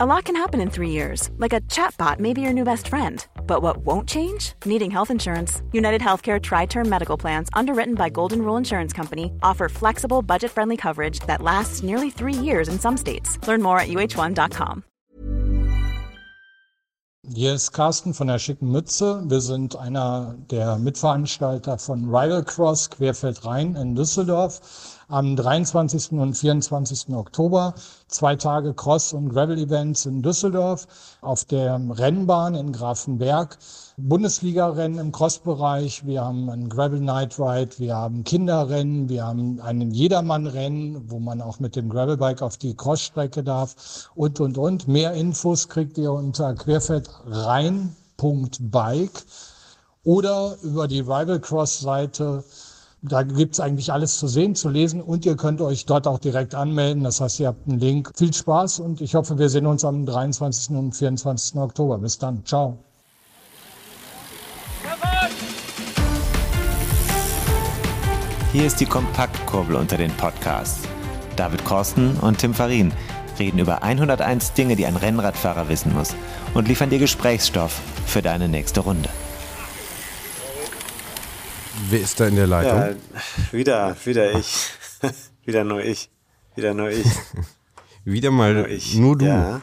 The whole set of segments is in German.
A lot can happen in three years, like a chatbot may be your new best friend. But what won't change? Needing health insurance. United Healthcare Tri Term Medical Plans, underwritten by Golden Rule Insurance Company, offer flexible, budget friendly coverage that lasts nearly three years in some states. Learn more at uh1.com. Hier ist Carsten von der Schicken Mütze. Wir sind einer der Mitveranstalter von Rival Cross Querfeld Rhein in Düsseldorf. Am 23. und 24. Oktober. Zwei Tage Cross- und Gravel-Events in Düsseldorf, auf der Rennbahn in Grafenberg, Bundesliga-Rennen im Cross-Bereich, wir haben ein Gravel Night Ride, wir haben Kinderrennen, wir haben einen Jedermann-Rennen, wo man auch mit dem Gravelbike auf die Crossstrecke darf und, und, und. Mehr Infos kriegt ihr unter querfeldrein.bike oder über die Rival Cross Seite da gibt's eigentlich alles zu sehen, zu lesen und ihr könnt euch dort auch direkt anmelden. Das heißt, ihr habt einen Link. Viel Spaß und ich hoffe, wir sehen uns am 23. und 24. Oktober. Bis dann. Ciao. Hier ist die Kompaktkurbel unter den Podcasts. David Korsten und Tim Farin reden über 101 Dinge, die ein Rennradfahrer wissen muss und liefern dir Gesprächsstoff für deine nächste Runde. Wer ist da in der Leitung? Ja, wieder, wieder ich. wieder nur ich. Wieder nur ich. wieder mal nur, ich. nur du. Ja.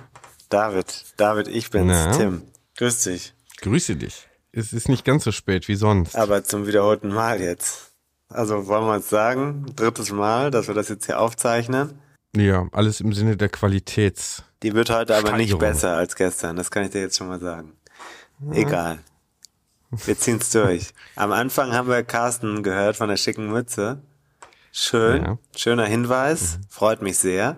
David, David, ich bin's, Na? Tim. Grüß dich. Grüße dich. Es ist nicht ganz so spät wie sonst. Aber zum wiederholten Mal jetzt. Also wollen wir uns sagen, drittes Mal, dass wir das jetzt hier aufzeichnen. Ja, alles im Sinne der Qualitäts. Die wird heute aber nicht besser als gestern, das kann ich dir jetzt schon mal sagen. Egal. Wir ziehen's durch. Am Anfang haben wir Carsten gehört von der schicken Mütze. Schön, ja. schöner Hinweis, mhm. freut mich sehr.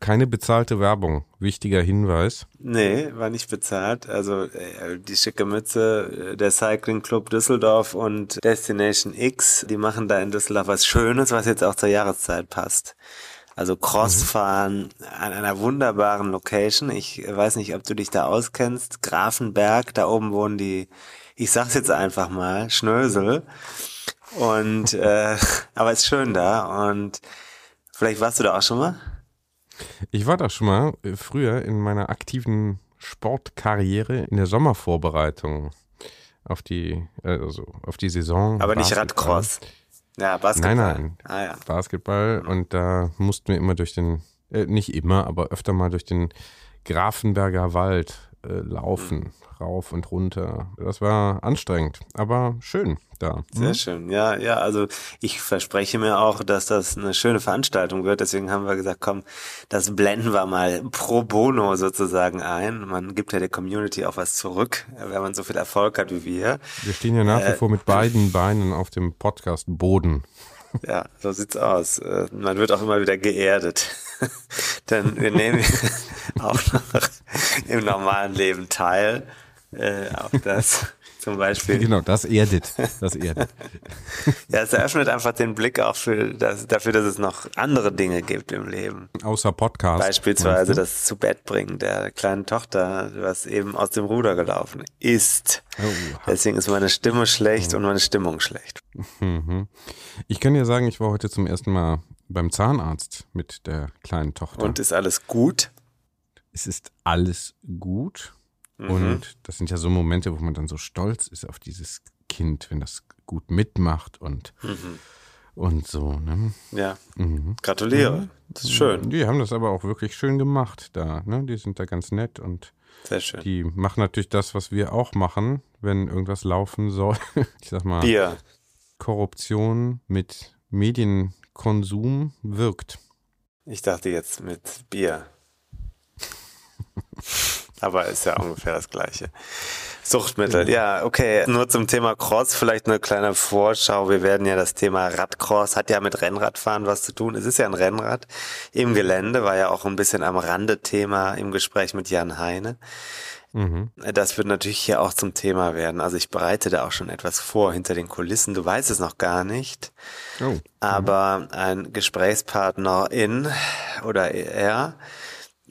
Keine bezahlte Werbung, wichtiger Hinweis. Nee, war nicht bezahlt. Also äh, die schicke Mütze, äh, der Cycling Club Düsseldorf und Destination X, die machen da in Düsseldorf was Schönes, was jetzt auch zur Jahreszeit passt. Also Crossfahren an einer wunderbaren Location. Ich weiß nicht, ob du dich da auskennst. Grafenberg, da oben wohnen die ich sag's jetzt einfach mal, Schnösel. Und äh, aber ist schön da und vielleicht warst du da auch schon mal? Ich war da schon mal äh, früher in meiner aktiven Sportkarriere in der Sommervorbereitung auf die also auf die Saison. Aber nicht Radcross. Ja, Basketball. Nein, nein. Ah, ja. Basketball und da mussten wir immer durch den äh, nicht immer, aber öfter mal durch den Grafenberger Wald äh, laufen rauf und runter. Das war anstrengend, aber schön da. Sehr mhm. schön. Ja, ja, also ich verspreche mir auch, dass das eine schöne Veranstaltung wird. Deswegen haben wir gesagt, komm, das blenden wir mal pro bono sozusagen ein. Man gibt ja der Community auch was zurück, wenn man so viel Erfolg hat wie wir. Wir stehen ja nach wie äh, vor mit beiden Beinen auf dem Podcast Boden. Ja, so sieht's aus. Äh, man wird auch immer wieder geerdet. Denn wir nehmen auch noch im normalen Leben teil äh, auch das zum Beispiel. Genau, das erdet. Das erdet. ja, es eröffnet einfach den Blick auch für das, dafür, dass es noch andere Dinge gibt im Leben. Außer Podcast. Beispielsweise das zu Bett bringen der kleinen Tochter, was eben aus dem Ruder gelaufen ist. Oh, Deswegen ist meine Stimme schlecht mhm. und meine Stimmung schlecht. Mhm. Ich kann dir sagen, ich war heute zum ersten Mal beim Zahnarzt mit der kleinen Tochter. Und ist alles gut? Es ist alles gut. Mhm. Und das sind ja so Momente, wo man dann so stolz ist auf dieses Kind, wenn das gut mitmacht und, mhm. und so. Ne? Ja. Mhm. Gratuliere. Das ist schön. Die haben das aber auch wirklich schön gemacht da. Ne? Die sind da ganz nett und Sehr schön. die machen natürlich das, was wir auch machen, wenn irgendwas laufen soll. Ich sag mal, Bier. Korruption mit Medienkonsum wirkt. Ich dachte jetzt mit Bier. Aber ist ja ungefähr das Gleiche. Suchtmittel, ja, okay. Nur zum Thema Cross vielleicht eine kleine Vorschau. Wir werden ja das Thema Radcross, hat ja mit Rennradfahren was zu tun. Es ist ja ein Rennrad im Gelände, war ja auch ein bisschen am Rande Thema im Gespräch mit Jan Heine. Mhm. Das wird natürlich hier auch zum Thema werden. Also ich bereite da auch schon etwas vor hinter den Kulissen. Du weißt es noch gar nicht. Oh. Aber ein Gesprächspartner in oder er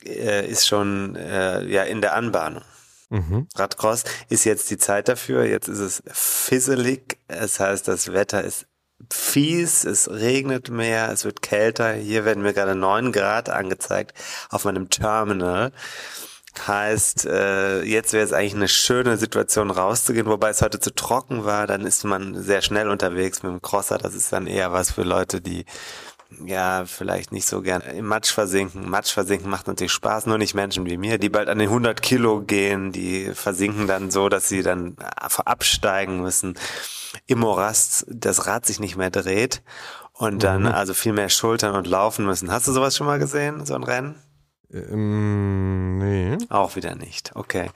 äh, ist schon äh, ja in der Anbahnung. Mhm. Radcross ist jetzt die Zeit dafür. Jetzt ist es fisselig. Es heißt, das Wetter ist fies, es regnet mehr, es wird kälter. Hier werden mir gerade neun Grad angezeigt auf meinem Terminal. Heißt, äh, jetzt wäre es eigentlich eine schöne Situation rauszugehen, wobei es heute zu trocken war, dann ist man sehr schnell unterwegs mit dem Crosser. Das ist dann eher was für Leute, die ja, vielleicht nicht so gern im Matsch versinken. Matsch versinken macht natürlich Spaß, nur nicht Menschen wie mir, die bald an den 100 Kilo gehen, die versinken dann so, dass sie dann absteigen müssen. Im Morast das Rad sich nicht mehr dreht und dann mhm. also viel mehr schultern und laufen müssen. Hast du sowas schon mal gesehen, so ein Rennen? Ähm, nee. Auch wieder nicht. Okay.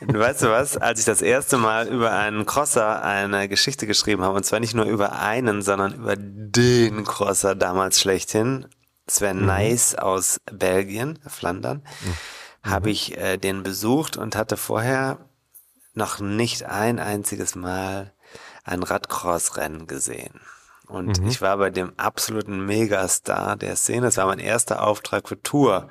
Weißt du was? Als ich das erste Mal über einen Crosser eine Geschichte geschrieben habe, und zwar nicht nur über einen, sondern über den Crosser damals schlechthin, Sven mhm. Nice aus Belgien, Flandern, mhm. habe ich äh, den besucht und hatte vorher noch nicht ein einziges Mal ein Radcross-Rennen gesehen. Und mhm. ich war bei dem absoluten Megastar der Szene. Es war mein erster Auftrag für Tour.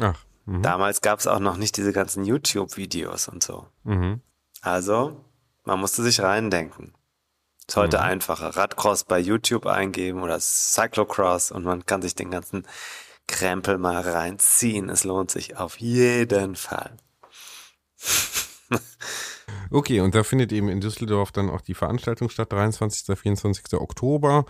Ach. Mhm. Damals gab es auch noch nicht diese ganzen YouTube-Videos und so. Mhm. Also, man musste sich reindenken. Ist heute mhm. einfacher. Radcross bei YouTube eingeben oder Cyclocross und man kann sich den ganzen Krempel mal reinziehen. Es lohnt sich auf jeden Fall. Okay, und da findet eben in Düsseldorf dann auch die Veranstaltung statt, 23. 24. Oktober.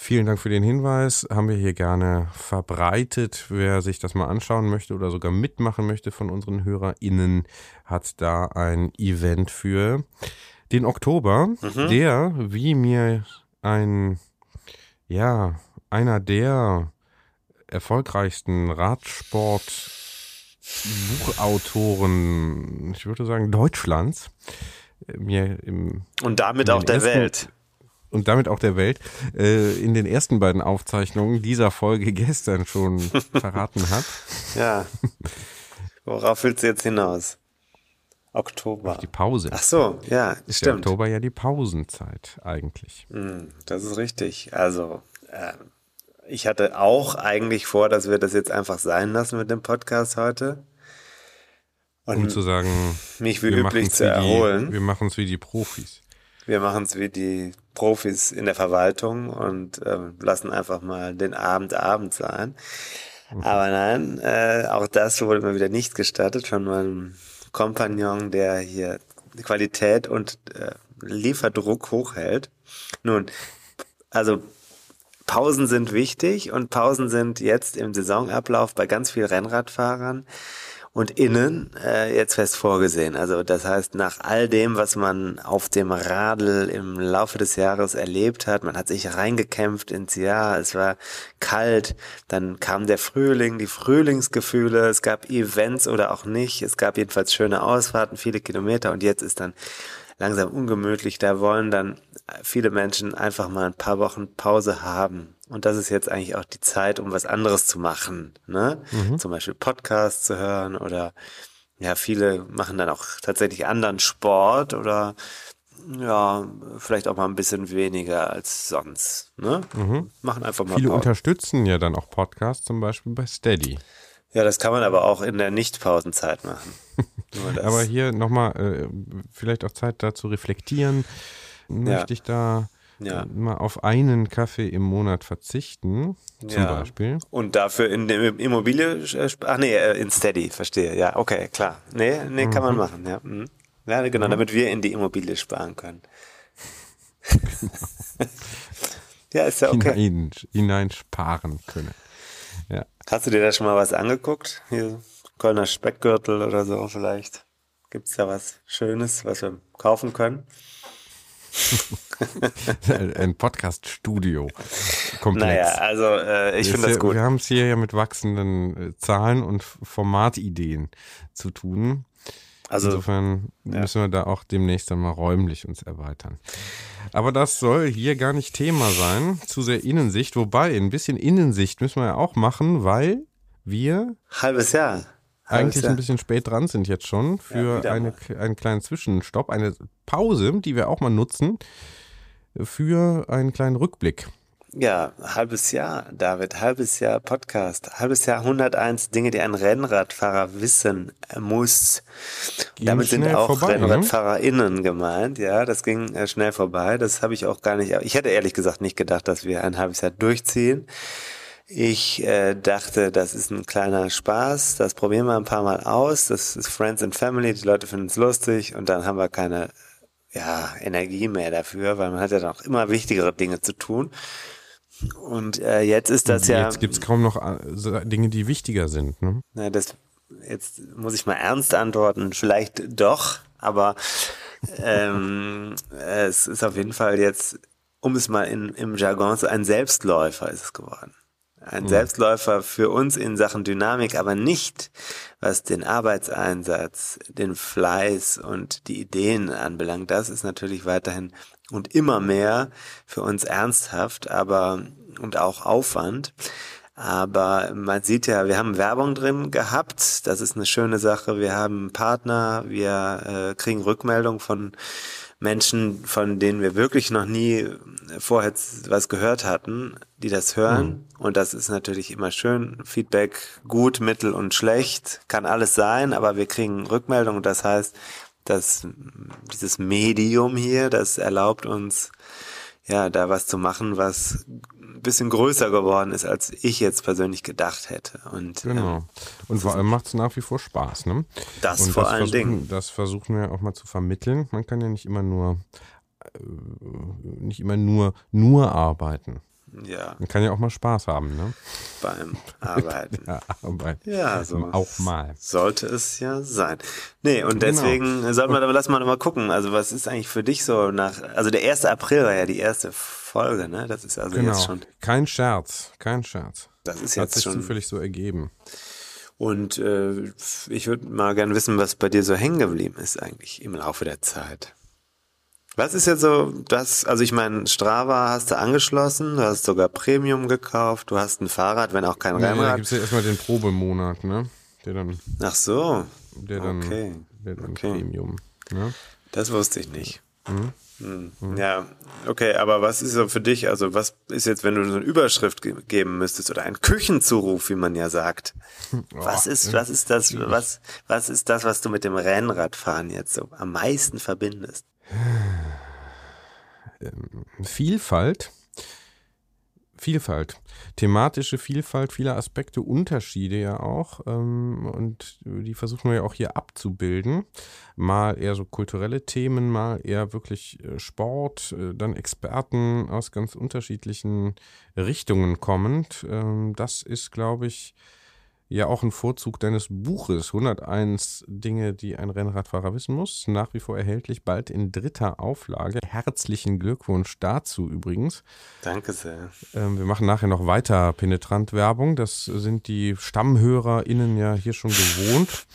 Vielen Dank für den Hinweis. Haben wir hier gerne verbreitet. Wer sich das mal anschauen möchte oder sogar mitmachen möchte von unseren HörerInnen, hat da ein Event für den Oktober, mhm. der, wie mir ein, ja, einer der erfolgreichsten Radsport Buchautoren, ich würde sagen Deutschlands, mir im und damit auch der ersten, Welt und damit auch der Welt äh, in den ersten beiden Aufzeichnungen dieser Folge gestern schon verraten hat. Ja. Worauf willst du jetzt hinaus? Oktober. Auf die Pause. Ach so, ja, ist stimmt. Oktober ja die Pausenzeit eigentlich. Hm, das ist richtig. Also, äh, ich hatte auch eigentlich vor, dass wir das jetzt einfach sein lassen mit dem Podcast heute. Und um zu sagen, mich wie üblich zu erholen. Die, wir machen es wie die Profis. Wir machen es wie die Profis in der Verwaltung und äh, lassen einfach mal den Abend Abend sein. Mhm. Aber nein, äh, auch das wurde mir wieder nicht gestattet von meinem Kompagnon, der hier Qualität und äh, Lieferdruck hochhält. Nun, also Pausen sind wichtig und Pausen sind jetzt im Saisonablauf bei ganz vielen Rennradfahrern und innen äh, jetzt fest vorgesehen. Also das heißt, nach all dem, was man auf dem Radl im Laufe des Jahres erlebt hat, man hat sich reingekämpft ins Jahr, es war kalt, dann kam der Frühling, die Frühlingsgefühle, es gab Events oder auch nicht, es gab jedenfalls schöne Ausfahrten, viele Kilometer und jetzt ist dann langsam ungemütlich. Da wollen dann viele Menschen einfach mal ein paar Wochen Pause haben. Und das ist jetzt eigentlich auch die Zeit, um was anderes zu machen. Ne? Mhm. Zum Beispiel Podcasts zu hören oder ja, viele machen dann auch tatsächlich anderen Sport oder ja, vielleicht auch mal ein bisschen weniger als sonst. Ne? Mhm. Machen einfach mal. Viele Pause. unterstützen ja dann auch Podcasts, zum Beispiel bei Steady. Ja, das kann man aber auch in der Nicht-Pausenzeit machen. aber hier nochmal, äh, vielleicht auch Zeit da zu reflektieren. Möchte ich da ja. mal auf einen Kaffee im Monat verzichten, zum ja. Beispiel. Und dafür in der Immobilie, ach nee, äh, in Steady, verstehe. Ja, okay, klar. Nee, nee, kann mhm. man machen, ja. Mhm. Ja, genau, mhm. damit wir in die Immobilie sparen können. Genau. ja, ist ja okay. Hinein, hineinsparen können. Ja. Hast du dir da schon mal was angeguckt? Hier, Kölner Speckgürtel oder so vielleicht? Gibt es da was Schönes, was wir kaufen können? Ein Podcast-Studio. Naja, also äh, ich finde das gut. Wir haben es hier ja mit wachsenden äh, Zahlen und Formatideen zu tun. Also, Insofern ja. müssen wir da auch demnächst einmal räumlich uns erweitern. Aber das soll hier gar nicht Thema sein, zu sehr Innensicht. Wobei, ein bisschen Innensicht müssen wir ja auch machen, weil wir. Halbes Jahr. Eigentlich ein bisschen spät dran sind jetzt schon für ja, eine, einen kleinen Zwischenstopp, eine Pause, die wir auch mal nutzen für einen kleinen Rückblick. Ja, halbes Jahr, David, halbes Jahr Podcast, halbes Jahr 101 Dinge, die ein Rennradfahrer wissen muss. Gehen Damit sind auch vorbei, ne? RennradfahrerInnen gemeint, ja, das ging äh, schnell vorbei. Das habe ich auch gar nicht, ich hätte ehrlich gesagt nicht gedacht, dass wir ein halbes Jahr durchziehen. Ich äh, dachte, das ist ein kleiner Spaß, das probieren wir ein paar Mal aus. Das ist Friends and Family, die Leute finden es lustig und dann haben wir keine ja, Energie mehr dafür, weil man hat ja noch immer wichtigere Dinge zu tun. Und äh, jetzt ist das ja. Jetzt gibt's kaum noch äh, Dinge, die wichtiger sind. Ne? Na, das, jetzt muss ich mal ernst antworten. Vielleicht doch, aber ähm, es ist auf jeden Fall jetzt, um es mal in, im Jargon zu, ein Selbstläufer ist es geworden. Ein Selbstläufer für uns in Sachen Dynamik, aber nicht, was den Arbeitseinsatz, den Fleiß und die Ideen anbelangt. Das ist natürlich weiterhin und immer mehr für uns ernsthaft, aber und auch Aufwand. Aber man sieht ja, wir haben Werbung drin gehabt. Das ist eine schöne Sache. Wir haben Partner. Wir äh, kriegen Rückmeldung von Menschen, von denen wir wirklich noch nie vorher was gehört hatten, die das hören. Und das ist natürlich immer schön. Feedback gut, mittel und schlecht. Kann alles sein, aber wir kriegen Rückmeldung. Das heißt, dass dieses Medium hier, das erlaubt uns, ja, da was zu machen, was bisschen größer geworden ist, als ich jetzt persönlich gedacht hätte. Und Genau. ähm, Und vor allem macht es nach wie vor Spaß. Ne? Das Und vor allen versuchen, Dingen. Das versuchen wir auch mal zu vermitteln. Man kann ja nicht immer nur äh, nicht immer nur nur arbeiten. Ja, Man kann ja auch mal Spaß haben, ne? beim Arbeiten. Ja, arbeiten. Ja, so. Auch mal. Sollte es ja sein. Nee, und Genau. deswegen sollten wir aber lass mal mal gucken. Also was ist eigentlich für dich so nach, also der 1. April war ja die erste Folge, ne? Das ist also Genau. jetzt schon, Kein Scherz, kein Scherz. das ist Hat jetzt sich schon. zufällig so ergeben. Und äh, ich würde mal gerne wissen, was bei dir so hängen geblieben ist eigentlich im Laufe der Zeit. Was ist jetzt so das, also ich meine, Strava hast du angeschlossen, du hast sogar Premium gekauft, du hast ein Fahrrad, wenn auch kein Ja, da Rennrad. gibt es ja erstmal den Probemonat, ne? Der dann, Ach so, der dann, Okay. der dann Okay. Premium. Ne? Das wusste ich nicht. Hm. Ja, okay, aber was ist so für dich, also was ist jetzt, wenn du so eine Überschrift ge geben müsstest oder einen Küchenzuruf, wie man ja sagt? Was ist, was ist das, was, was ist das, was du mit dem Rennradfahren jetzt so am meisten verbindest? Vielfalt. Vielfalt. Thematische Vielfalt, viele Aspekte, Unterschiede ja auch. Ähm, und die versuchen wir ja auch hier abzubilden. Mal eher so kulturelle Themen, mal eher wirklich äh, Sport, äh, dann Experten aus ganz unterschiedlichen Richtungen kommend. Ähm, das ist, glaube ich, ja auch ein Vorzug deines Buches 101 Dinge, die ein Rennradfahrer wissen muss. Nach wie vor erhältlich, bald in dritter Auflage. Herzlichen Glückwunsch dazu übrigens. Danke sehr. Ähm, wir machen nachher noch weiter penetrant Werbung. Das sind die StammhörerInnen ja hier schon gewohnt.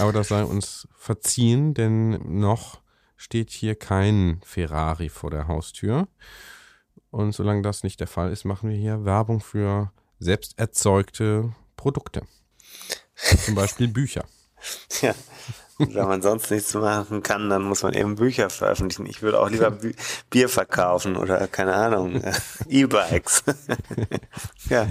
Aber das sei uns verziehen, denn noch steht hier kein Ferrari vor der Haustür. Und solange das nicht der Fall ist, machen wir hier Werbung für selbst erzeugte Produkte. Zum Beispiel Bücher. Ja. Wenn man sonst nichts machen kann, dann muss man eben Bücher veröffentlichen. Ich würde auch lieber Bü Bier verkaufen oder keine Ahnung, E-Bikes. ja.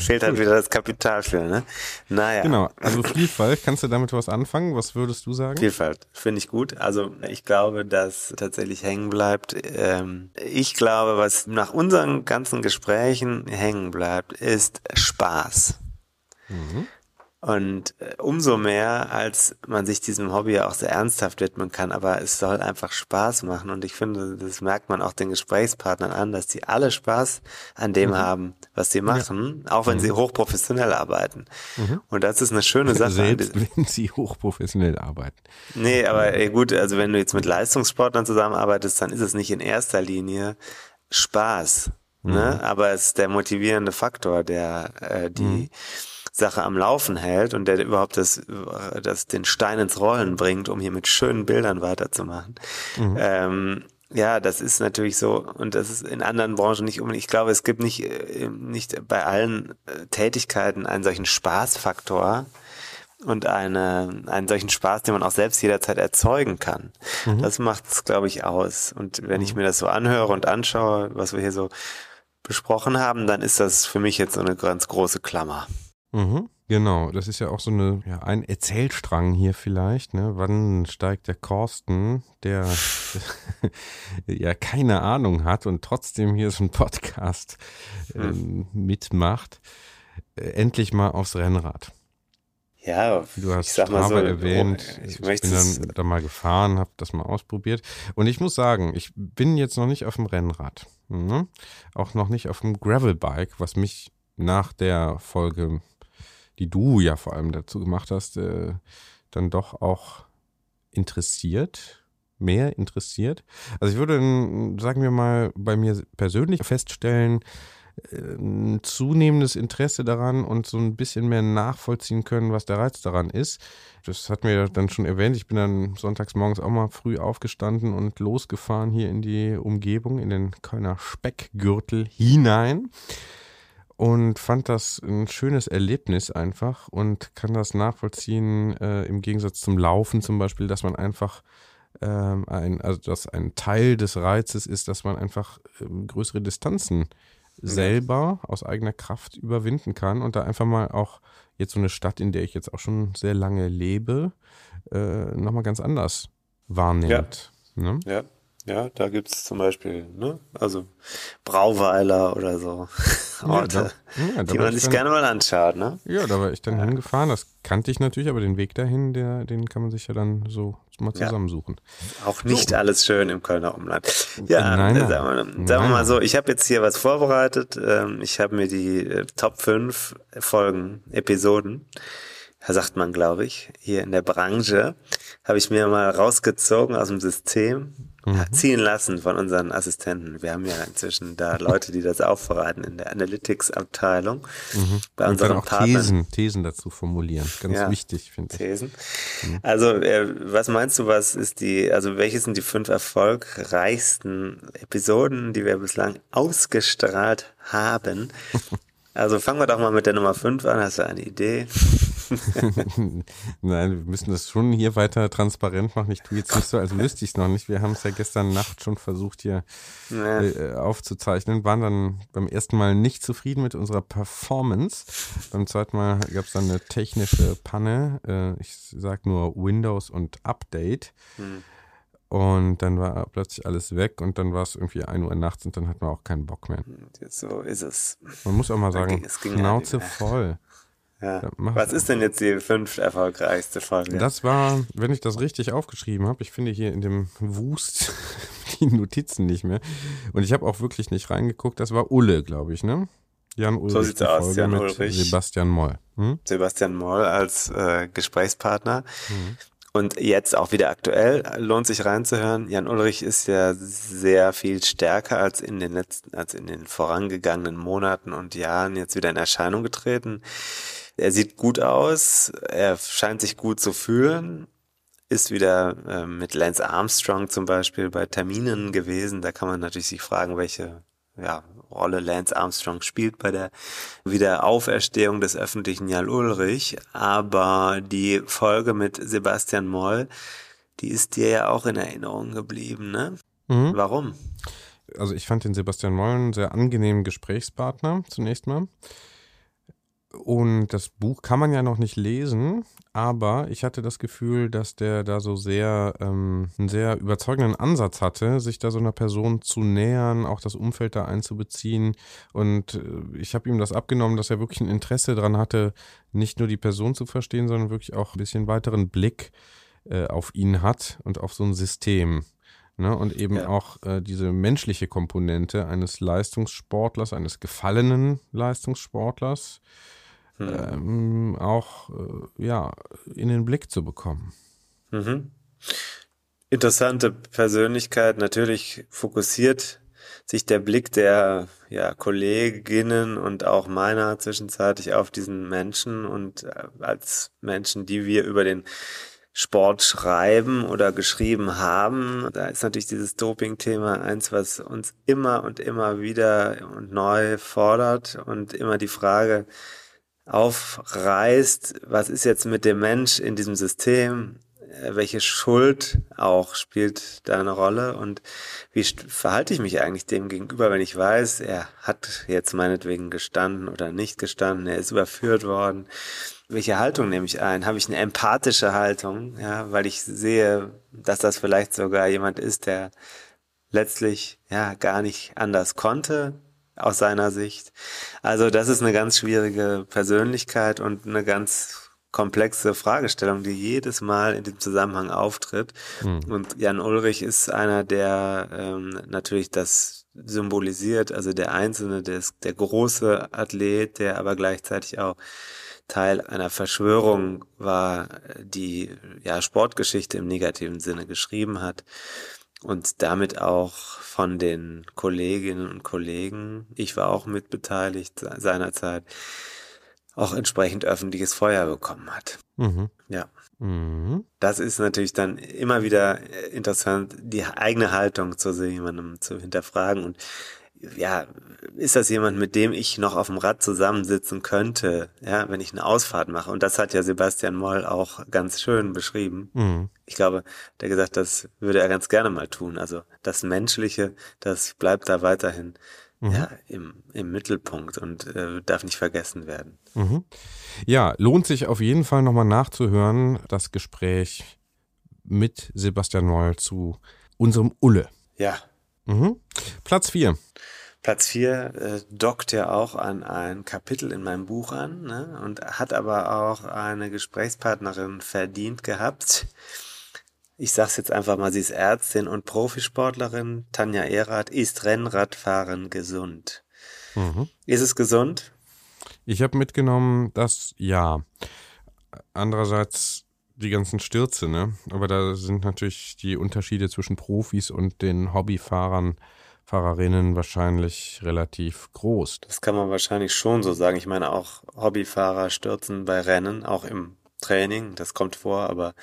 Fehlt halt wieder das Kapital für, ne? Naja. Genau, also Vielfalt, kannst du damit was anfangen? Was würdest du sagen? Vielfalt finde ich gut. Also ich glaube, dass tatsächlich hängen bleibt. Ähm, ich glaube, was nach unseren ganzen Gesprächen hängen bleibt, ist Spaß. Und äh, umso mehr, als man sich diesem Hobby ja auch sehr ernsthaft widmen kann, aber es soll einfach Spaß machen. Und ich finde, das merkt man auch den Gesprächspartnern an, dass die alle Spaß an dem haben, was sie machen, auch wenn sie hochprofessionell arbeiten. Und das ist eine schöne Sache. Selbst wenn sie hochprofessionell arbeiten. Nee, aber äh, gut, also wenn du jetzt mit Leistungssportlern zusammenarbeitest, dann ist es nicht in erster Linie Spaß. Ne? Aber es ist der motivierende Faktor, der äh, die Sache am Laufen hält und der überhaupt das, das den Stein ins Rollen bringt, um hier mit schönen Bildern weiterzumachen. Ähm, ja, das ist natürlich so und das ist in anderen Branchen nicht unbedingt. Ich glaube, es gibt nicht äh, nicht bei allen äh, Tätigkeiten einen solchen Spaßfaktor und eine, einen solchen Spaß, den man auch selbst jederzeit erzeugen kann. Das macht es, glaube ich, aus. Und wenn ich mir das so anhöre und anschaue, was wir hier so besprochen haben, dann ist das für mich jetzt so eine ganz große Klammer. Mhm. Genau, das ist ja auch so eine, ja, ein Erzählstrang hier vielleicht, ne? Wann steigt der Korsten, der ja keine Ahnung hat und trotzdem hier so ein Podcast hm. mitmacht, äh, endlich mal aufs Rennrad. Ja, du hast Strava so, erwähnt. Ich, ich bin dann da mal gefahren, habe das mal ausprobiert. Und ich muss sagen, ich bin jetzt noch nicht auf dem Rennrad. Ne? Auch noch nicht auf dem Gravelbike, was mich nach der Folge die du ja vor allem dazu gemacht hast, äh, dann doch auch interessiert, mehr interessiert. Also ich würde, sagen wir mal, bei mir persönlich feststellen, äh, ein zunehmendes Interesse daran und so ein bisschen mehr nachvollziehen können, was der Reiz daran ist. Das hat mir dann schon erwähnt. Ich bin dann sonntags morgens auch mal früh aufgestanden und losgefahren hier in die Umgebung, in den Kölner Speckgürtel hinein und fand das ein schönes Erlebnis einfach und kann das nachvollziehen äh, im Gegensatz zum Laufen zum Beispiel, dass man einfach ähm, ein, also dass ein Teil des Reizes ist, dass man einfach ähm, größere Distanzen selber aus eigener Kraft überwinden kann und da einfach mal auch jetzt so eine Stadt, in der ich jetzt auch schon sehr lange lebe, äh, nochmal ganz anders wahrnimmt. Ja. Ne? ja. Ja, da gibt es zum Beispiel, ne, also Brauweiler oder so Orte, ja, da, ja, die man sich dann, gerne mal anschaut, ne? Ja, da war ich dann ja. hingefahren. Das kannte ich natürlich, aber den Weg dahin, der, den kann man sich ja dann so mal zusammensuchen. Auch nicht so. alles schön im Kölner Umland. Ja, nein, nein. sagen, wir, sagen wir mal so, ich habe jetzt hier was vorbereitet. Ähm, ich habe mir die äh, Top 5 Folgen, Episoden sagt man, glaube ich, hier in der Branche, habe ich mir mal rausgezogen aus dem System mhm. ziehen lassen von unseren Assistenten. Wir haben ja inzwischen da Leute, die das aufbereiten in der Analytics-Abteilung. Mhm. Bei Und unseren auch Partnern. Thesen, Thesen dazu formulieren. Ganz ja, wichtig, finde ich. Thesen. Mhm. Also, äh, was meinst du, was ist die, also welche sind die fünf erfolgreichsten Episoden, die wir bislang ausgestrahlt haben? Also fangen wir doch mal mit der Nummer 5 an. Hast du eine Idee? Nein, wir müssen das schon hier weiter transparent machen. Ich tue jetzt nicht so, als wüsste ich es noch nicht. Wir haben es ja gestern Nacht schon versucht hier ja. äh, aufzuzeichnen, waren dann beim ersten Mal nicht zufrieden mit unserer Performance. Beim zweiten Mal gab es dann eine technische Panne. Äh, ich sage nur Windows und Update. Hm. Und dann war plötzlich alles weg und dann war es irgendwie 1 Uhr nachts und dann hat man auch keinen Bock mehr. So ist es. Man muss auch mal sagen, Schnauze voll. Ja. Ja, Was ist denn jetzt die fünf erfolgreichste Folge? Das war, wenn ich das richtig aufgeschrieben habe, ich finde hier in dem Wust die Notizen nicht mehr. Und ich habe auch wirklich nicht reingeguckt, das war Ulle, glaube ich, ne? Jan Ulrich. So sieht's aus, Jan Ulrich. Sebastian Moll. Hm? Sebastian Moll als äh, Gesprächspartner. Mhm. Und jetzt auch wieder aktuell, lohnt sich reinzuhören. Jan Ulrich ist ja sehr viel stärker als in den letzten, als in den vorangegangenen Monaten und Jahren jetzt wieder in Erscheinung getreten. Er sieht gut aus, er scheint sich gut zu fühlen, ist wieder äh, mit Lance Armstrong zum Beispiel bei Terminen gewesen. Da kann man natürlich sich fragen, welche ja, Rolle Lance Armstrong spielt bei der Wiederauferstehung des öffentlichen Jan Ulrich. Aber die Folge mit Sebastian Moll, die ist dir ja auch in Erinnerung geblieben, ne? Mhm. Warum? Also ich fand den Sebastian Moll einen sehr angenehmen Gesprächspartner zunächst mal. Und das Buch kann man ja noch nicht lesen, aber ich hatte das Gefühl, dass der da so sehr ähm, einen sehr überzeugenden Ansatz hatte, sich da so einer Person zu nähern, auch das Umfeld da einzubeziehen. Und äh, ich habe ihm das abgenommen, dass er wirklich ein Interesse daran hatte, nicht nur die Person zu verstehen, sondern wirklich auch ein bisschen weiteren Blick äh, auf ihn hat und auf so ein System. Ne, und eben ja. auch äh, diese menschliche Komponente eines Leistungssportlers, eines gefallenen Leistungssportlers, hm. ähm, auch äh, ja, in den Blick zu bekommen. Mhm. Interessante Persönlichkeit, natürlich fokussiert sich der Blick der ja, Kolleginnen und auch meiner zwischenzeitlich auf diesen Menschen und äh, als Menschen, die wir über den Sport schreiben oder geschrieben haben. Da ist natürlich dieses Doping-Thema eins, was uns immer und immer wieder und neu fordert und immer die Frage, aufreißt, was ist jetzt mit dem Mensch in diesem System? äh, welche Schuld auch spielt da eine Rolle und wie verhalte ich mich eigentlich dem gegenüber, wenn ich weiß, er hat jetzt meinetwegen gestanden oder nicht gestanden, er ist überführt worden. Welche Haltung nehme ich ein? Habe ich eine empathische Haltung, ja, weil ich sehe, dass das vielleicht sogar jemand ist, der letztlich ja gar nicht anders konnte aus seiner Sicht. Also das ist eine ganz schwierige Persönlichkeit und eine ganz komplexe Fragestellung, die jedes Mal in diesem Zusammenhang auftritt. Mhm. Und Jan Ulrich ist einer, der ähm, natürlich das symbolisiert, also der Einzelne, der, der große Athlet, der aber gleichzeitig auch Teil einer Verschwörung war, die ja Sportgeschichte im negativen Sinne geschrieben hat und damit auch von den Kolleginnen und Kollegen, ich war auch mitbeteiligt seinerzeit, auch entsprechend öffentliches Feuer bekommen hat. Mhm. Ja. Mhm. Das ist natürlich dann immer wieder interessant, die eigene Haltung zu so jemandem zu hinterfragen und ja, ist das jemand, mit dem ich noch auf dem Rad zusammensitzen könnte, ja, wenn ich eine Ausfahrt mache? Und das hat ja Sebastian Moll auch ganz schön beschrieben. Mhm. Ich glaube, der gesagt, das würde er ganz gerne mal tun. Also das Menschliche, das bleibt da weiterhin mhm. ja, im, im Mittelpunkt und äh, darf nicht vergessen werden. Mhm. Ja, lohnt sich auf jeden Fall nochmal nachzuhören, das Gespräch mit Sebastian Moll zu unserem Ulle. Ja. Mhm. Platz 4. Platz 4 äh, dockt ja auch an ein Kapitel in meinem Buch an ne? und hat aber auch eine Gesprächspartnerin verdient gehabt, ich sag's jetzt einfach mal, sie ist Ärztin und Profisportlerin. Tanja Erath ist Rennradfahren gesund. Mhm. Ist es gesund? Ich habe mitgenommen, dass ja. Andererseits die ganzen Stürze, ne? Aber da sind natürlich die Unterschiede zwischen Profis und den Hobbyfahrern, Fahrerinnen wahrscheinlich relativ groß. Das kann man wahrscheinlich schon so sagen. Ich meine, auch Hobbyfahrer stürzen bei Rennen, auch im Training, das kommt vor, aber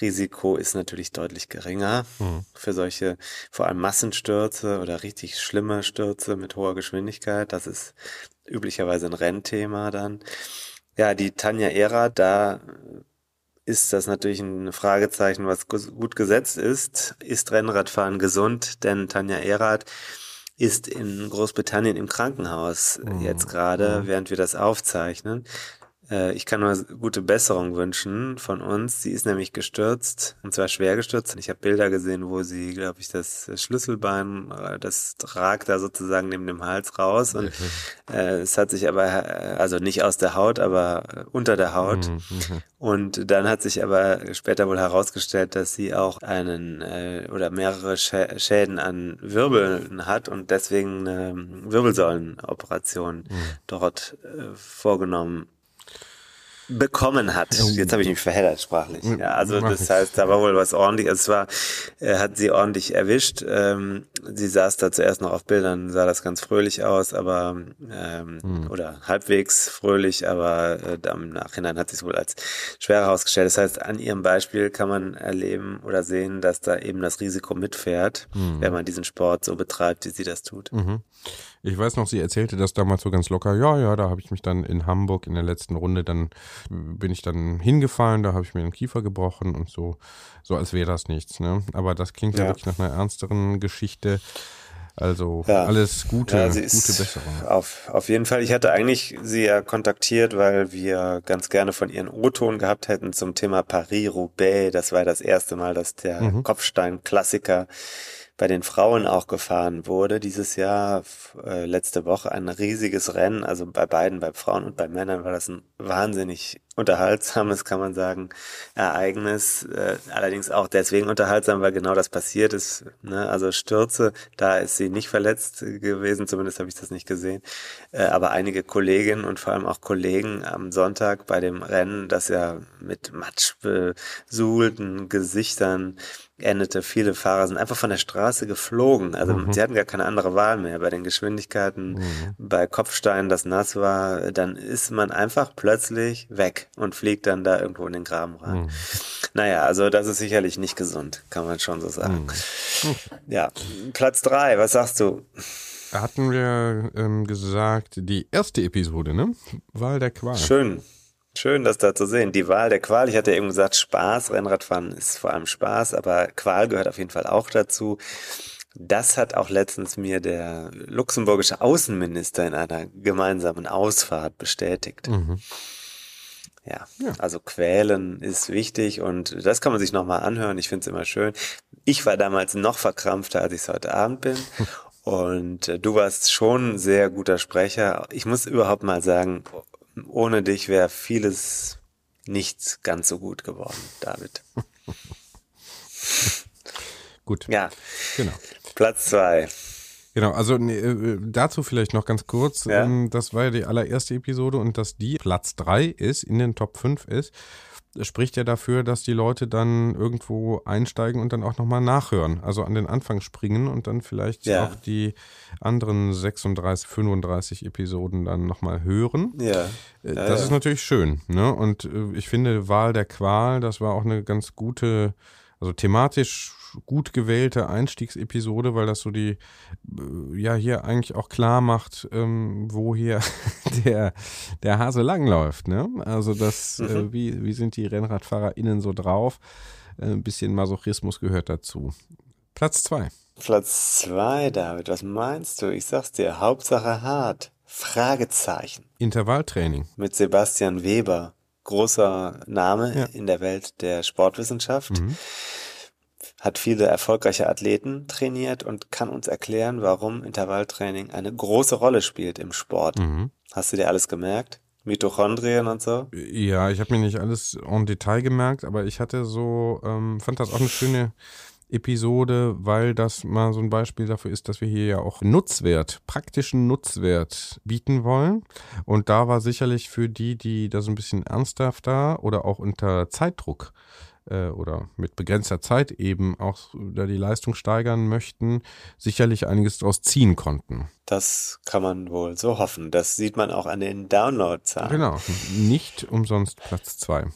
Risiko ist natürlich deutlich geringer mhm. für solche, vor allem Massenstürze oder richtig schlimme Stürze mit hoher Geschwindigkeit. Das ist üblicherweise ein Rennthema dann. Ja, die Tanja Era, da ist das natürlich ein Fragezeichen, was gut gesetzt ist. Ist Rennradfahren gesund? Denn Tanja Erath ist in Großbritannien im Krankenhaus mhm. jetzt gerade, mhm. während wir das aufzeichnen. Äh, ich kann nur gute Besserung wünschen von uns. Sie ist nämlich gestürzt, und zwar schwer gestürzt. Ich habe Bilder gesehen, wo sie, glaube ich, das Schlüsselbein, äh, das ragt da sozusagen neben dem Hals raus. Und äh, es hat sich aber, äh, also nicht aus der Haut, aber unter der Haut. Mhm, mhm. Und dann hat sich aber später wohl herausgestellt, dass sie auch einen äh, oder mehrere Schäden an Wirbeln hat und deswegen eine Wirbelsäulenoperation mhm. dort äh, vorgenommen bekommen hat. Jetzt habe ich mich verheddert sprachlich. Ja, also das heißt, da war wohl was ordentlich. Also es war, er hat sie ordentlich erwischt. Ähm, sie saß da zuerst noch auf Bildern, sah das ganz fröhlich aus, aber ähm, hm. oder halbwegs fröhlich, aber äh, im Nachhinein hat sie es wohl als schwer herausgestellt. Das heißt, an ihrem Beispiel kann man erleben oder sehen, dass da eben das Risiko mitfährt, hm. wenn man diesen Sport so betreibt, wie sie das tut. Mhm. Ich weiß noch, sie erzählte das damals so ganz locker. Ja, ja, da habe ich mich dann in Hamburg in der letzten Runde, dann bin ich dann hingefallen, da habe ich mir den Kiefer gebrochen und so, so als wäre das nichts. Ne? Aber das klingt ja. ja wirklich nach einer ernsteren Geschichte. Also ja. alles Gute, ja, gute Besserung. Auf, auf jeden Fall. Ich hatte eigentlich sie ja kontaktiert, weil wir ganz gerne von ihren O-Ton gehabt hätten zum Thema Paris-Roubaix. Das war das erste Mal, dass der mhm. Kopfstein-Klassiker bei den Frauen auch gefahren wurde. Dieses Jahr, äh, letzte Woche, ein riesiges Rennen. Also bei beiden, bei Frauen und bei Männern war das ein wahnsinnig unterhaltsames, kann man sagen, Ereignis. Äh, allerdings auch deswegen unterhaltsam, weil genau das passiert ist. Ne? Also Stürze, da ist sie nicht verletzt gewesen, zumindest habe ich das nicht gesehen. Äh, aber einige Kolleginnen und vor allem auch Kollegen am Sonntag bei dem Rennen, das ja mit Matsch besuhlten Gesichtern endete. Viele Fahrer sind einfach von der Straße geflogen. Also mhm. sie hatten gar keine andere Wahl mehr. Bei den Geschwindigkeiten, mhm. bei Kopfsteinen, das nass war, dann ist man einfach plötzlich weg und fliegt dann da irgendwo in den Graben rein. Mhm. Naja, also das ist sicherlich nicht gesund, kann man schon so sagen. Mhm. Ja, Platz drei, was sagst du? Hatten wir ähm, gesagt, die erste Episode, ne? Wahl der Qual. Schön. Schön, das da zu sehen. Die Wahl der Qual, ich hatte ja eben gesagt, Spaß, Rennradfahren ist vor allem Spaß, aber Qual gehört auf jeden Fall auch dazu. Das hat auch letztens mir der luxemburgische Außenminister in einer gemeinsamen Ausfahrt bestätigt. Mhm. Ja, also quälen ist wichtig und das kann man sich nochmal anhören. Ich finde es immer schön. Ich war damals noch verkrampfter, als ich es heute Abend bin. Und äh, du warst schon ein sehr guter Sprecher. Ich muss überhaupt mal sagen, ohne dich wäre vieles nicht ganz so gut geworden, David. Gut. Ja, Genau. Platz zwei. Genau, also nee, äh, dazu vielleicht noch ganz kurz. Ja. Ähm, Das war ja die allererste Episode und dass die Platz 3 ist, in den Top 5 ist, spricht ja dafür, dass die Leute dann irgendwo einsteigen und dann auch nochmal nachhören. Also an den Anfang springen und dann vielleicht Ja. auch die anderen 36, 35 Episoden dann nochmal hören. Ja. Äh, Ja, das ja. ist natürlich schön. Ne? Und äh, ich finde, Wahl der Qual, das war auch eine ganz gute, also thematisch gut gewählte Einstiegsepisode, weil das so die, äh, ja, hier eigentlich auch klar macht, ähm, wo hier der, der Hase langläuft. Ne? Also das, Mhm. äh, wie, wie sind die RennradfahrerInnen so drauf? Äh, ein bisschen Masochismus gehört dazu. Platz zwei. Platz zwei, David, was meinst du? Ich sag's dir, Hauptsache hart. Fragezeichen. Intervalltraining. Mit Sebastian Weber. Großer Name Ja. in der Welt der Sportwissenschaft. Mhm. Hat viele erfolgreiche Athleten trainiert und kann uns erklären, warum Intervalltraining eine große Rolle spielt im Sport. Mhm. Hast du dir alles gemerkt? Mitochondrien und so? Ja, ich habe mir nicht alles en Detail gemerkt, aber ich hatte so, ähm, fand das auch eine schöne Episode, weil das mal so ein Beispiel dafür ist, dass wir hier ja auch Nutzwert, praktischen Nutzwert bieten wollen. Und da war sicherlich für die, die das ein bisschen ernsthafter oder auch unter Zeitdruck äh, oder mit begrenzter Zeit eben auch da die Leistung steigern möchten, sicherlich einiges daraus ziehen konnten. Das kann man wohl so hoffen. Das sieht man auch an den Downloadzahlen. Genau, nicht umsonst Platz zwei.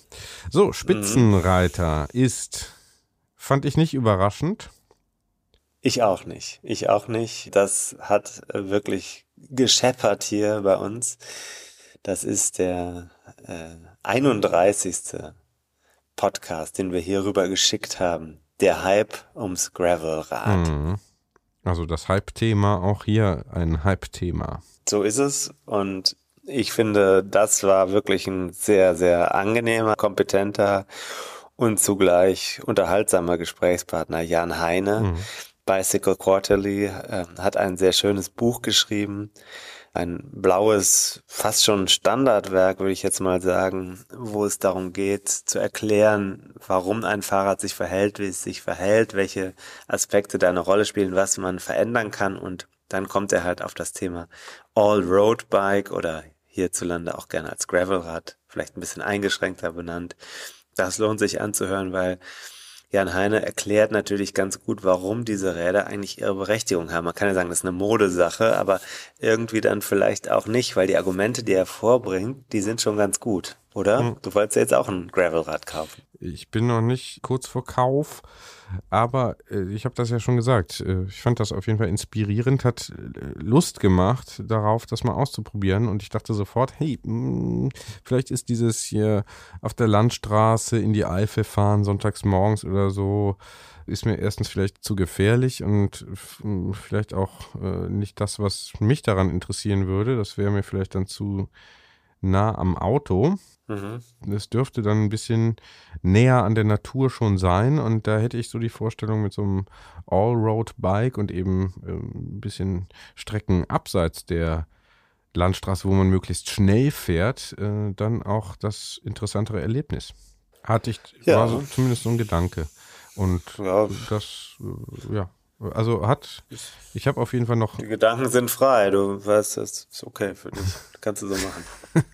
So, Spitzenreiter ist, fand ich nicht überraschend. Ich auch nicht. Ich auch nicht. Das hat äh, wirklich gescheppert hier bei uns. Das ist der äh, 31. Podcast, den wir hier rüber geschickt haben. Der Hype ums Gravelrad. Mhm. Also das Hype-Thema, auch hier ein Hype-Thema. So ist es. Und ich finde, das war wirklich ein sehr, sehr angenehmer, kompetenter und zugleich unterhaltsamer Gesprächspartner. Jan Heine, Mhm. Bicycle Quarterly, äh, hat ein sehr schönes Buch geschrieben. Ein blaues, fast schon Standardwerk, würde ich jetzt mal sagen, wo es darum geht, zu erklären, warum ein Fahrrad sich verhält, wie es sich verhält, welche Aspekte da eine Rolle spielen, was man verändern kann. Und dann kommt er halt auf das Thema All-Road-Bike oder hierzulande auch gerne als Gravelrad, vielleicht ein bisschen eingeschränkter benannt. Das lohnt sich anzuhören, weil Jan Heine erklärt natürlich ganz gut, warum diese Räder eigentlich ihre Berechtigung haben. Man kann ja sagen, das ist eine Modesache, aber irgendwie dann vielleicht auch nicht, weil die Argumente, die er vorbringt, die sind schon ganz gut, oder? Du wolltest ja jetzt auch ein Gravelrad kaufen. Ich bin noch nicht kurz vor Kauf, aber äh, ich habe das ja schon gesagt. Äh, ich fand das auf jeden Fall inspirierend, hat äh, Lust gemacht darauf, das mal auszuprobieren. Und ich dachte sofort, hey, mh, vielleicht ist dieses hier auf der Landstraße in die Eifel fahren, sonntags morgens oder so, ist mir erstens vielleicht zu gefährlich und mh, vielleicht auch äh, nicht das, was mich daran interessieren würde. Das wäre mir vielleicht dann zu nah am Auto. Mhm. Es dürfte dann ein bisschen näher an der Natur schon sein und da hätte ich so die Vorstellung mit so einem Allroad-Bike und eben ähm, ein bisschen Strecken abseits der Landstraße, wo man möglichst schnell fährt, äh, dann auch das interessantere Erlebnis. Hatte ich, Ja. war so zumindest so ein Gedanke. Und Ja. das, äh, ja, also hat, ich habe auf jeden Fall noch Die Gedanken sind frei, du weißt, das ist okay für dich. Kannst du so machen.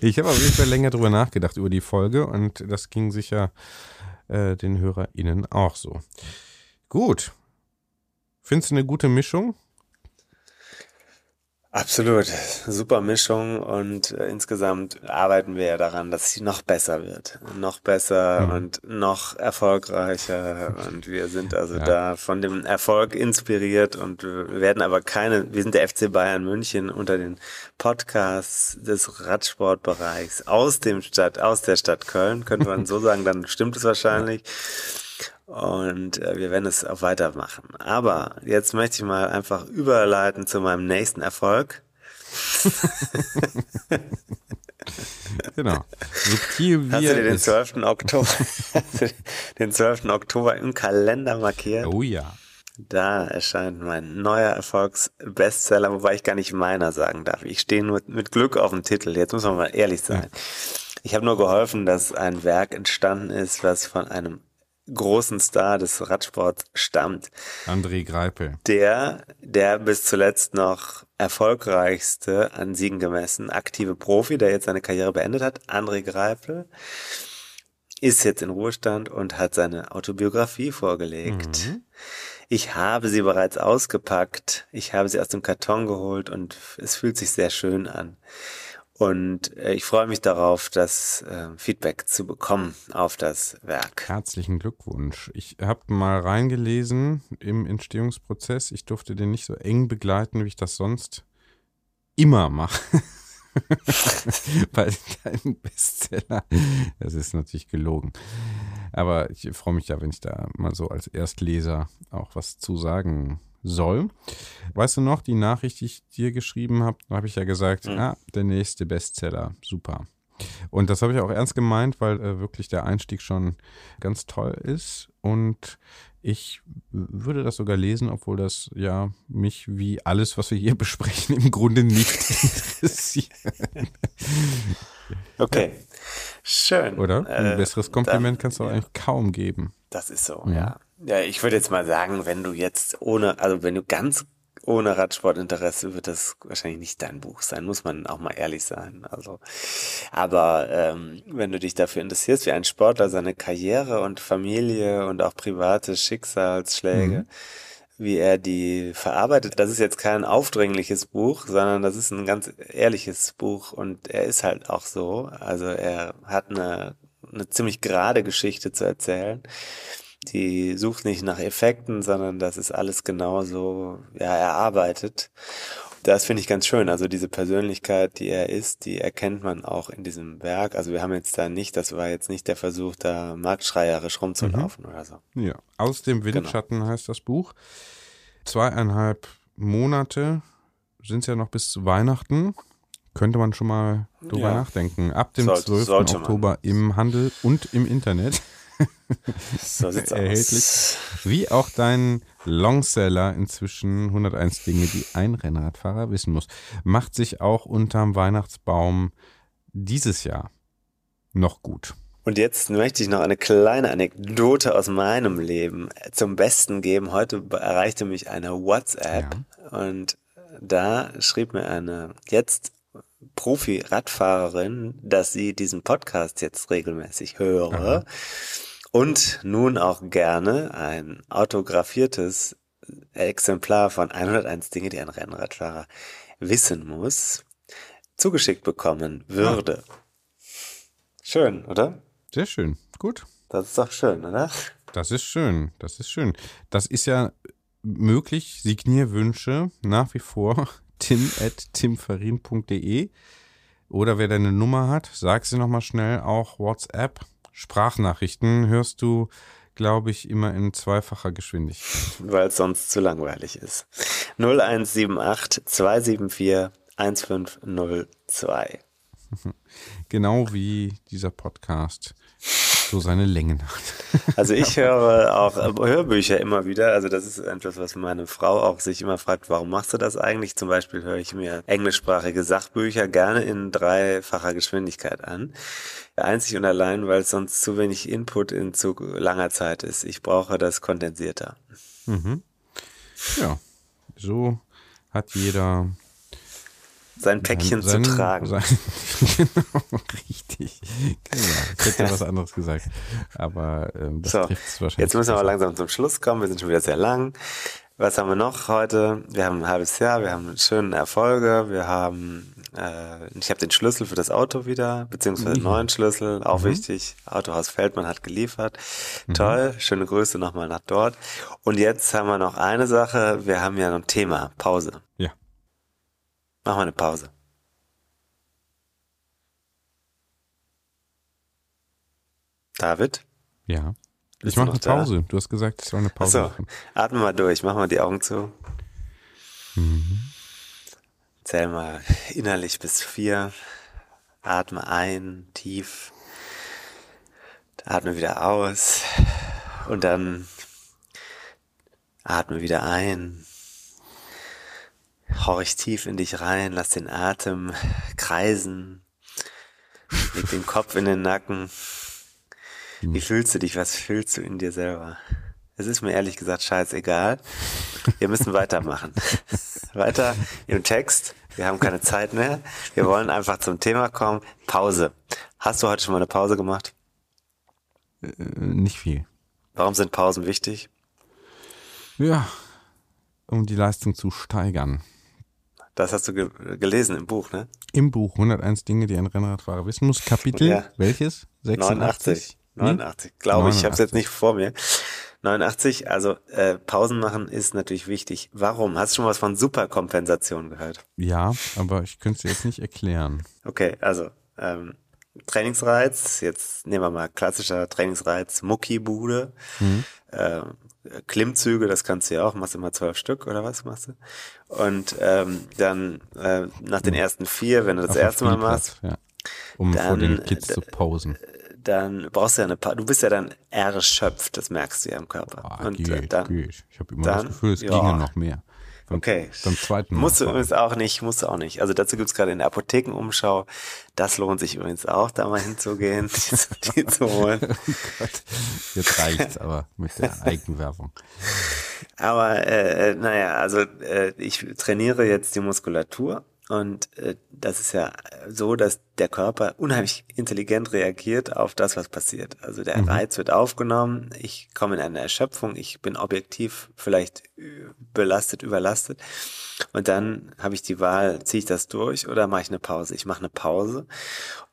Ich habe auf jeden Fall länger drüber nachgedacht über die Folge und das ging sicher äh, den HörerInnen auch so. Gut. Findest du eine gute Mischung? Absolut. Super Mischung und äh, insgesamt arbeiten wir ja daran, dass sie noch besser wird. Noch besser mhm. und noch erfolgreicher. Und wir sind also ja. da von dem Erfolg inspiriert und wir werden aber keine, wir sind der FC Bayern München unter den Podcasts des Radsportbereichs aus dem Stadt, aus der Stadt Köln, könnte man so sagen, dann stimmt es wahrscheinlich. Und äh, wir werden es auch weitermachen. Aber jetzt möchte ich mal einfach überleiten zu meinem nächsten Erfolg. genau. Subtil wie Hast du dir den 12. Oktober, den 12. Oktober im Kalender markiert? Oh ja. Da erscheint mein neuer Erfolgsbestseller, wobei ich gar nicht meiner sagen darf. Ich stehe nur mit Glück auf dem Titel. Jetzt muss man mal ehrlich sein. Ja. Ich habe nur geholfen, dass ein Werk entstanden ist, was von einem großen Star des Radsports stammt. André Greipel. Der, der bis zuletzt noch erfolgreichste an Siegen gemessen, aktive Profi, der jetzt seine Karriere beendet hat, André Greipel, ist jetzt in Ruhestand und hat seine Autobiografie vorgelegt. Mhm. Ich habe sie bereits ausgepackt. Ich habe sie aus dem Karton geholt und es fühlt sich sehr schön an. Und äh, ich freue mich darauf, das äh, Feedback zu bekommen auf das Werk. Herzlichen Glückwunsch. Ich habe mal reingelesen im Entstehungsprozess. Ich durfte den nicht so eng begleiten, wie ich das sonst immer mache. Bei deinem Bestseller. Das ist natürlich gelogen. Aber ich freue mich ja, wenn ich da mal so als Erstleser auch was zu sagen soll. Weißt du noch, die Nachricht, die ich dir geschrieben habe, da habe ich ja gesagt, mhm. ah, der nächste Bestseller, super. Und das habe ich auch ernst gemeint, weil äh, wirklich der Einstieg schon ganz toll ist. Und ich würde das sogar lesen, obwohl das ja mich wie alles, was wir hier besprechen, im Grunde nicht interessiert. Okay, schön. Oder? Ein äh, besseres Kompliment kannst du ja. eigentlich kaum geben. Das ist so, ja. ja. Ja, ich würde jetzt mal sagen, wenn du jetzt ohne, also wenn du ganz ohne Radsportinteresse wird das wahrscheinlich nicht dein Buch sein, muss man auch mal ehrlich sein. Also, aber ähm, wenn du dich dafür interessierst, wie ein Sportler seine Karriere und Familie und auch private Schicksalsschläge, mhm. wie er die verarbeitet, das ist jetzt kein aufdringliches Buch, sondern das ist ein ganz ehrliches Buch und er ist halt auch so. Also er hat eine, eine ziemlich gerade Geschichte zu erzählen die sucht nicht nach Effekten, sondern das ist alles genauso ja, erarbeitet. Das finde ich ganz schön. Also diese Persönlichkeit, die er ist, die erkennt man auch in diesem Werk. Also wir haben jetzt da nicht, das war jetzt nicht der Versuch, da marktschreierisch rumzulaufen mhm. oder so. Ja, aus dem genau. Windschatten genau. heißt das Buch. Zweieinhalb Monate sind es ja noch bis zu Weihnachten. Könnte man schon mal drüber ja. nachdenken. Ab dem sollte, 12. Sollte Oktober man. im Handel und im Internet. So sieht's erhältlich. Aus. Wie auch dein Longseller inzwischen 101 Dinge, die ein Rennradfahrer wissen muss. Macht sich auch unterm Weihnachtsbaum dieses Jahr noch gut. Und jetzt möchte ich noch eine kleine Anekdote aus meinem Leben zum Besten geben. Heute erreichte mich eine WhatsApp ja. und da schrieb mir eine jetzt Profi-Radfahrerin, dass sie diesen Podcast jetzt regelmäßig höre. Aha und nun auch gerne ein autografiertes Exemplar von 101 Dinge, die ein Rennradfahrer wissen muss, zugeschickt bekommen würde. Ja. Schön, oder? Sehr schön. Gut. Das ist doch schön, oder? Das ist schön. Das ist schön. Das ist ja möglich. Signierwünsche nach wie vor tim at timfarin.de oder wer deine Nummer hat, sag sie nochmal schnell auch WhatsApp Sprachnachrichten hörst du, glaube ich, immer in zweifacher Geschwindigkeit. Weil es sonst zu langweilig ist. 0178 274 1502. Genau wie dieser Podcast so seine Längen hat. Also ich höre auch Hörbücher immer wieder. Also das ist etwas, was meine Frau auch sich immer fragt, warum machst du das eigentlich? Zum Beispiel höre ich mir englischsprachige Sachbücher gerne in dreifacher Geschwindigkeit an. Einzig und allein, weil es sonst zu wenig Input in zu langer Zeit ist. Ich brauche das kondensierter. Mhm. Ja, so hat jeder sein Päckchen sein, zu tragen. Sein, genau, richtig. Genau. Ich hätte was anderes gesagt. Aber ähm, das so, trifft es wahrscheinlich. Jetzt müssen wir aber langsam zum Schluss kommen. Wir sind schon wieder sehr lang. Was haben wir noch heute? Wir haben ein halbes Jahr, wir haben schöne Erfolge, wir haben, äh, ich habe den Schlüssel für das Auto wieder, beziehungsweise einen neuen Schlüssel, auch mhm. wichtig. Autohaus Feldmann hat geliefert. Mhm. Toll, schöne Grüße nochmal nach dort. Und jetzt haben wir noch eine Sache, wir haben ja noch ein Thema, Pause. Machen wir eine Pause. David? Ja. Ich mache eine Pause. Da? Du hast gesagt, ich soll eine Pause Achso, machen. Atme mal durch, mach mal die Augen zu. Mhm. Zähl mal innerlich bis vier. Atme ein, tief. Atme wieder aus. Und dann atme wieder ein. Horch tief in dich rein, lass den Atem kreisen. Leg den Kopf in den Nacken. Wie hm. fühlst du dich? Was fühlst du in dir selber? Es ist mir ehrlich gesagt scheißegal. Wir müssen weitermachen. Weiter im Text. Wir haben keine Zeit mehr. Wir wollen einfach zum Thema kommen. Pause. Hast du heute schon mal eine Pause gemacht? Äh, nicht viel. Warum sind Pausen wichtig? Ja, um die Leistung zu steigern. Das hast du ge gelesen im Buch, ne? Im Buch 101 Dinge, die ein Rennradfahrer wissen muss. Kapitel ja. welches? 86? 89, hm? glaube ich. Ich habe es jetzt nicht vor mir. 89, also äh, Pausen machen ist natürlich wichtig. Warum? Hast du schon was von Superkompensation gehört? Ja, aber ich könnte es jetzt nicht erklären. Okay, also ähm, Trainingsreiz, jetzt nehmen wir mal klassischer Trainingsreiz, Muckibude, mhm. äh, Klimmzüge, das kannst du ja auch, machst du mal zwölf Stück oder was machst du? Und ähm, dann äh, nach den ersten vier, wenn du das Auf erste Mal machst, ja. um dann, vor den Kids äh, zu pausen dann brauchst du ja eine pa du bist ja dann erschöpft, das merkst du ja im Körper. Ah, und geht, äh, dann, geht. Ich habe immer dann, das Gefühl, es ja. ginge noch mehr. Beim, okay. Beim zweiten Mal. Musst du übrigens auch nicht, musst du auch nicht. Also dazu gibt's gerade in der Apothekenumschau. Das lohnt sich übrigens auch, da mal hinzugehen, die, die zu holen. oh Gott. Jetzt reicht's aber mit der Eigenwerbung. Aber äh, naja, also äh, ich trainiere jetzt die Muskulatur und äh, das ist ja so, dass der Körper unheimlich intelligent reagiert auf das, was passiert. Also der mhm. Reiz wird aufgenommen, ich komme in eine Erschöpfung, ich bin objektiv vielleicht belastet, überlastet. Und dann habe ich die Wahl, ziehe ich das durch oder mache ich eine Pause? Ich mache eine Pause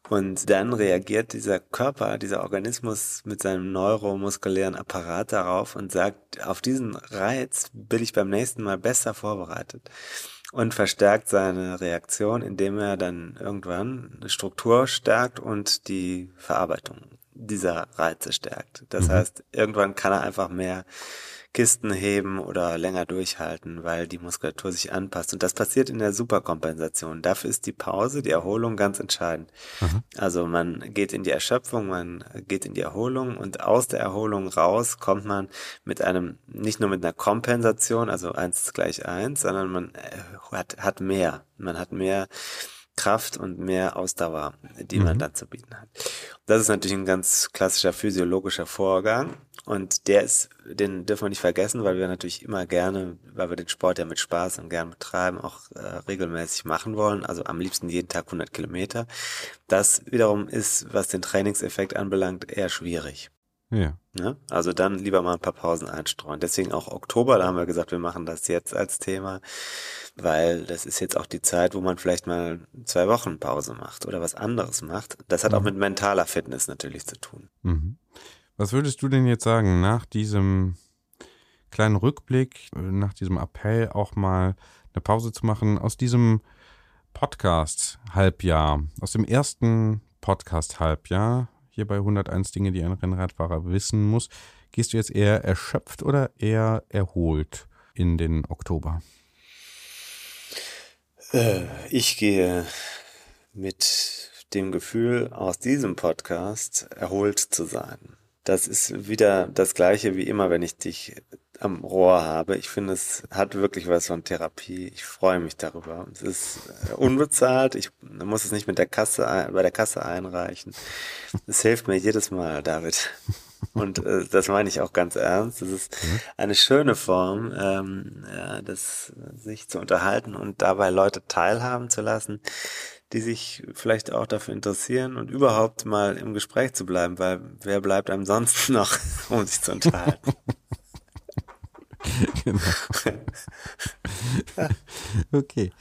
und dann reagiert dieser Körper, dieser Organismus mit seinem neuromuskulären Apparat darauf und sagt, auf diesen Reiz bin ich beim nächsten Mal besser vorbereitet und verstärkt seine Reaktion, indem er dann irgendwann eine Struktur stärkt und die Verarbeitung dieser Reize stärkt. Das mhm. heißt, irgendwann kann er einfach mehr Kisten heben oder länger durchhalten, weil die Muskulatur sich anpasst. Und das passiert in der Superkompensation. Dafür ist die Pause, die Erholung ganz entscheidend. Mhm. Also man geht in die Erschöpfung, man geht in die Erholung und aus der Erholung raus kommt man mit einem, nicht nur mit einer Kompensation, also eins gleich eins, sondern man äh, hat, hat mehr. Man hat mehr Kraft und mehr Ausdauer, die mhm. man dann zu bieten hat. Das ist natürlich ein ganz klassischer physiologischer Vorgang und der ist, den dürfen wir nicht vergessen, weil wir natürlich immer gerne, weil wir den Sport ja mit Spaß und gern betreiben, auch äh, regelmäßig machen wollen, also am liebsten jeden Tag 100 Kilometer. Das wiederum ist, was den Trainingseffekt anbelangt, eher schwierig. Ja. Ne? Also dann lieber mal ein paar Pausen einstreuen. Deswegen auch Oktober, da haben wir gesagt, wir machen das jetzt als Thema, weil das ist jetzt auch die Zeit, wo man vielleicht mal zwei Wochen Pause macht oder was anderes macht. Das hat mhm. auch mit mentaler Fitness natürlich zu tun. Mhm. Was würdest du denn jetzt sagen, nach diesem kleinen Rückblick, nach diesem Appell auch mal eine Pause zu machen, aus diesem Podcast-Halbjahr, aus dem ersten Podcast-Halbjahr, hier bei 101 Dinge, die ein Rennradfahrer wissen muss. Gehst du jetzt eher erschöpft oder eher erholt in den Oktober? Äh, ich gehe mit dem Gefühl, aus diesem Podcast erholt zu sein. Das ist wieder das gleiche wie immer, wenn ich dich am Rohr habe. Ich finde, es hat wirklich was von Therapie. Ich freue mich darüber. Es ist äh, unbezahlt. Ich muss es nicht mit der Kasse bei der Kasse einreichen. Es hilft mir jedes Mal, David. Und äh, das meine ich auch ganz ernst. Es ist eine schöne Form, ähm, ja, das, sich zu unterhalten und dabei Leute teilhaben zu lassen, die sich vielleicht auch dafür interessieren und überhaupt mal im Gespräch zu bleiben, weil wer bleibt einem sonst noch, um sich zu unterhalten? genau. okay.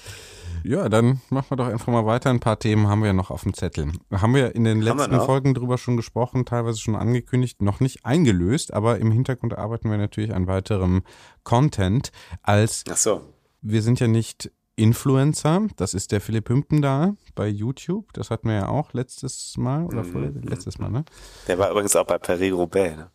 Ja, dann machen wir doch einfach mal weiter. Ein paar Themen haben wir ja noch auf dem Zettel. Haben wir in den letzten Folgen drüber schon gesprochen, teilweise schon angekündigt, noch nicht eingelöst, aber im Hintergrund arbeiten wir natürlich an weiterem Content als Ach so. wir sind ja nicht Influencer, das ist der Philipp Hümpen da bei YouTube, das hatten wir ja auch letztes Mal oder mhm. letztes Mal, ne? Der war übrigens auch bei Paris-Roubaix, ne?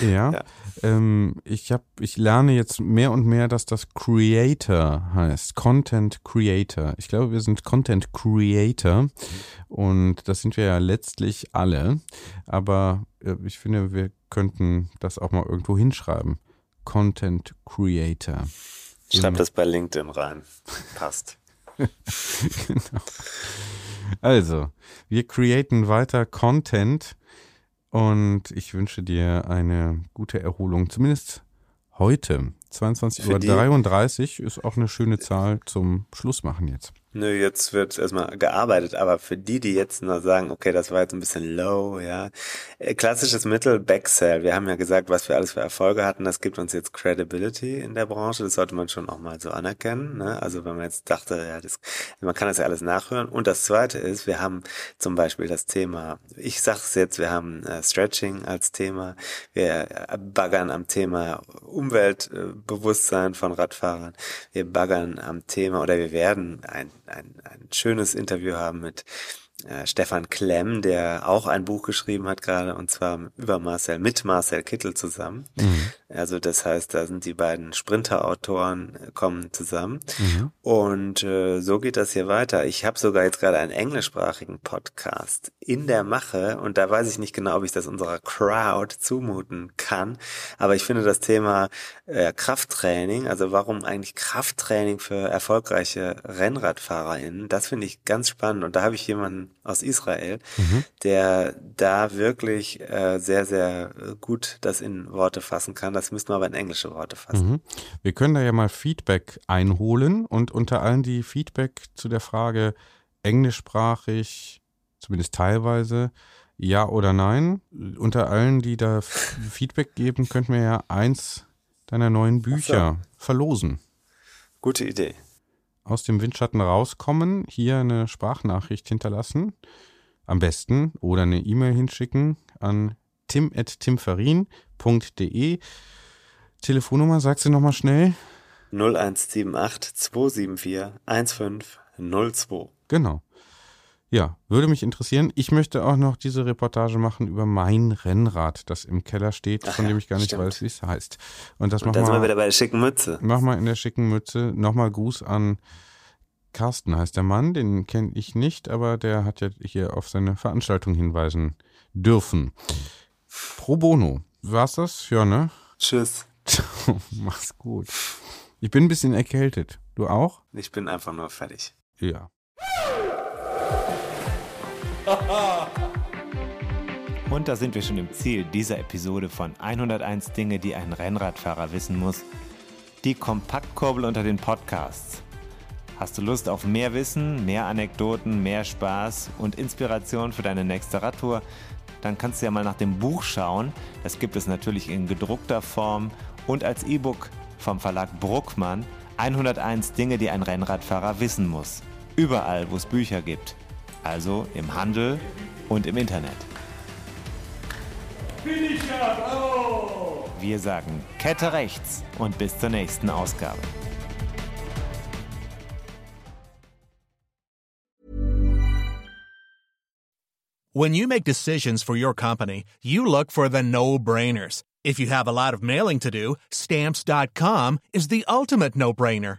Ja, ja. Ähm, ich habe, ich lerne jetzt mehr und mehr, dass das Creator heißt, Content Creator. Ich glaube, wir sind Content Creator mhm. und das sind wir ja letztlich alle, aber äh, ich finde, wir könnten das auch mal irgendwo hinschreiben. Content Creator. Schreib das bei LinkedIn rein. Passt. genau. Also, wir createn weiter Content und ich wünsche dir eine gute Erholung, zumindest heute. 22.33 Uhr ist auch eine schöne Zahl zum Schlussmachen jetzt. Nö, jetzt wird erstmal gearbeitet, aber für die, die jetzt nur sagen, okay, das war jetzt ein bisschen low, ja. Äh, klassisches Mittel, Backsell. Wir haben ja gesagt, was wir alles für Erfolge hatten, das gibt uns jetzt Credibility in der Branche, das sollte man schon auch mal so anerkennen, ne? Also wenn man jetzt dachte, ja, das, man kann das ja alles nachhören. Und das zweite ist, wir haben zum Beispiel das Thema, ich sag's jetzt, wir haben äh, Stretching als Thema, wir äh, baggern am Thema Umweltbewusstsein von Radfahrern, wir baggern am Thema oder wir werden ein ein, ein schönes Interview haben mit äh, Stefan Klemm, der auch ein Buch geschrieben hat gerade, und zwar über Marcel, mit Marcel Kittel zusammen. Mhm. Also das heißt, da sind die beiden Sprinter-Autoren äh, kommen zusammen. Mhm. Und äh, so geht das hier weiter. Ich habe sogar jetzt gerade einen englischsprachigen Podcast in der Mache und da weiß ich nicht genau, ob ich das unserer Crowd zumuten kann. Aber ich finde das Thema äh, Krafttraining, also warum eigentlich Krafttraining für erfolgreiche RennradfahrerInnen, das finde ich ganz spannend. Und da habe ich jemanden aus Israel, mhm. der da wirklich äh, sehr, sehr gut das in Worte fassen kann. Das müssen wir aber in englische Worte fassen. Mhm. Wir können da ja mal Feedback einholen und unter allen die Feedback zu der Frage englischsprachig, zumindest teilweise, ja oder nein. Unter allen, die da Feedback geben, könnten wir ja eins deiner neuen Bücher so. verlosen. Gute Idee aus dem Windschatten rauskommen, hier eine Sprachnachricht hinterlassen. Am besten oder eine E-Mail hinschicken an tim.timferin.de. Telefonnummer, sagst du nochmal schnell? 0178 274 1502. Genau. Ja, würde mich interessieren. Ich möchte auch noch diese Reportage machen über mein Rennrad, das im Keller steht, von dem ich gar nicht stimmt. weiß, wie es heißt. Und das machen wir. wir wieder bei der schicken Mütze. Mach mal in der schicken Mütze. Nochmal Gruß an Carsten heißt der Mann, den kenne ich nicht, aber der hat ja hier auf seine Veranstaltung hinweisen dürfen. Pro Bono. War's das? Ja, ne? Tschüss. Mach's gut. Ich bin ein bisschen erkältet. Du auch? Ich bin einfach nur fertig. Ja. Und da sind wir schon im Ziel dieser Episode von 101 Dinge, die ein Rennradfahrer wissen muss. Die Kompaktkurbel unter den Podcasts. Hast du Lust auf mehr Wissen, mehr Anekdoten, mehr Spaß und Inspiration für deine nächste Radtour? Dann kannst du ja mal nach dem Buch schauen. Das gibt es natürlich in gedruckter Form und als E-Book vom Verlag Bruckmann. 101 Dinge, die ein Rennradfahrer wissen muss. Überall, wo es Bücher gibt also im Handel und im Internet. Wir sagen Kette rechts und bis zur nächsten Ausgabe. When you make decisions for your company, you look for the no-brainers. If you have a lot of mailing to do, stamps.com is the ultimate no-brainer.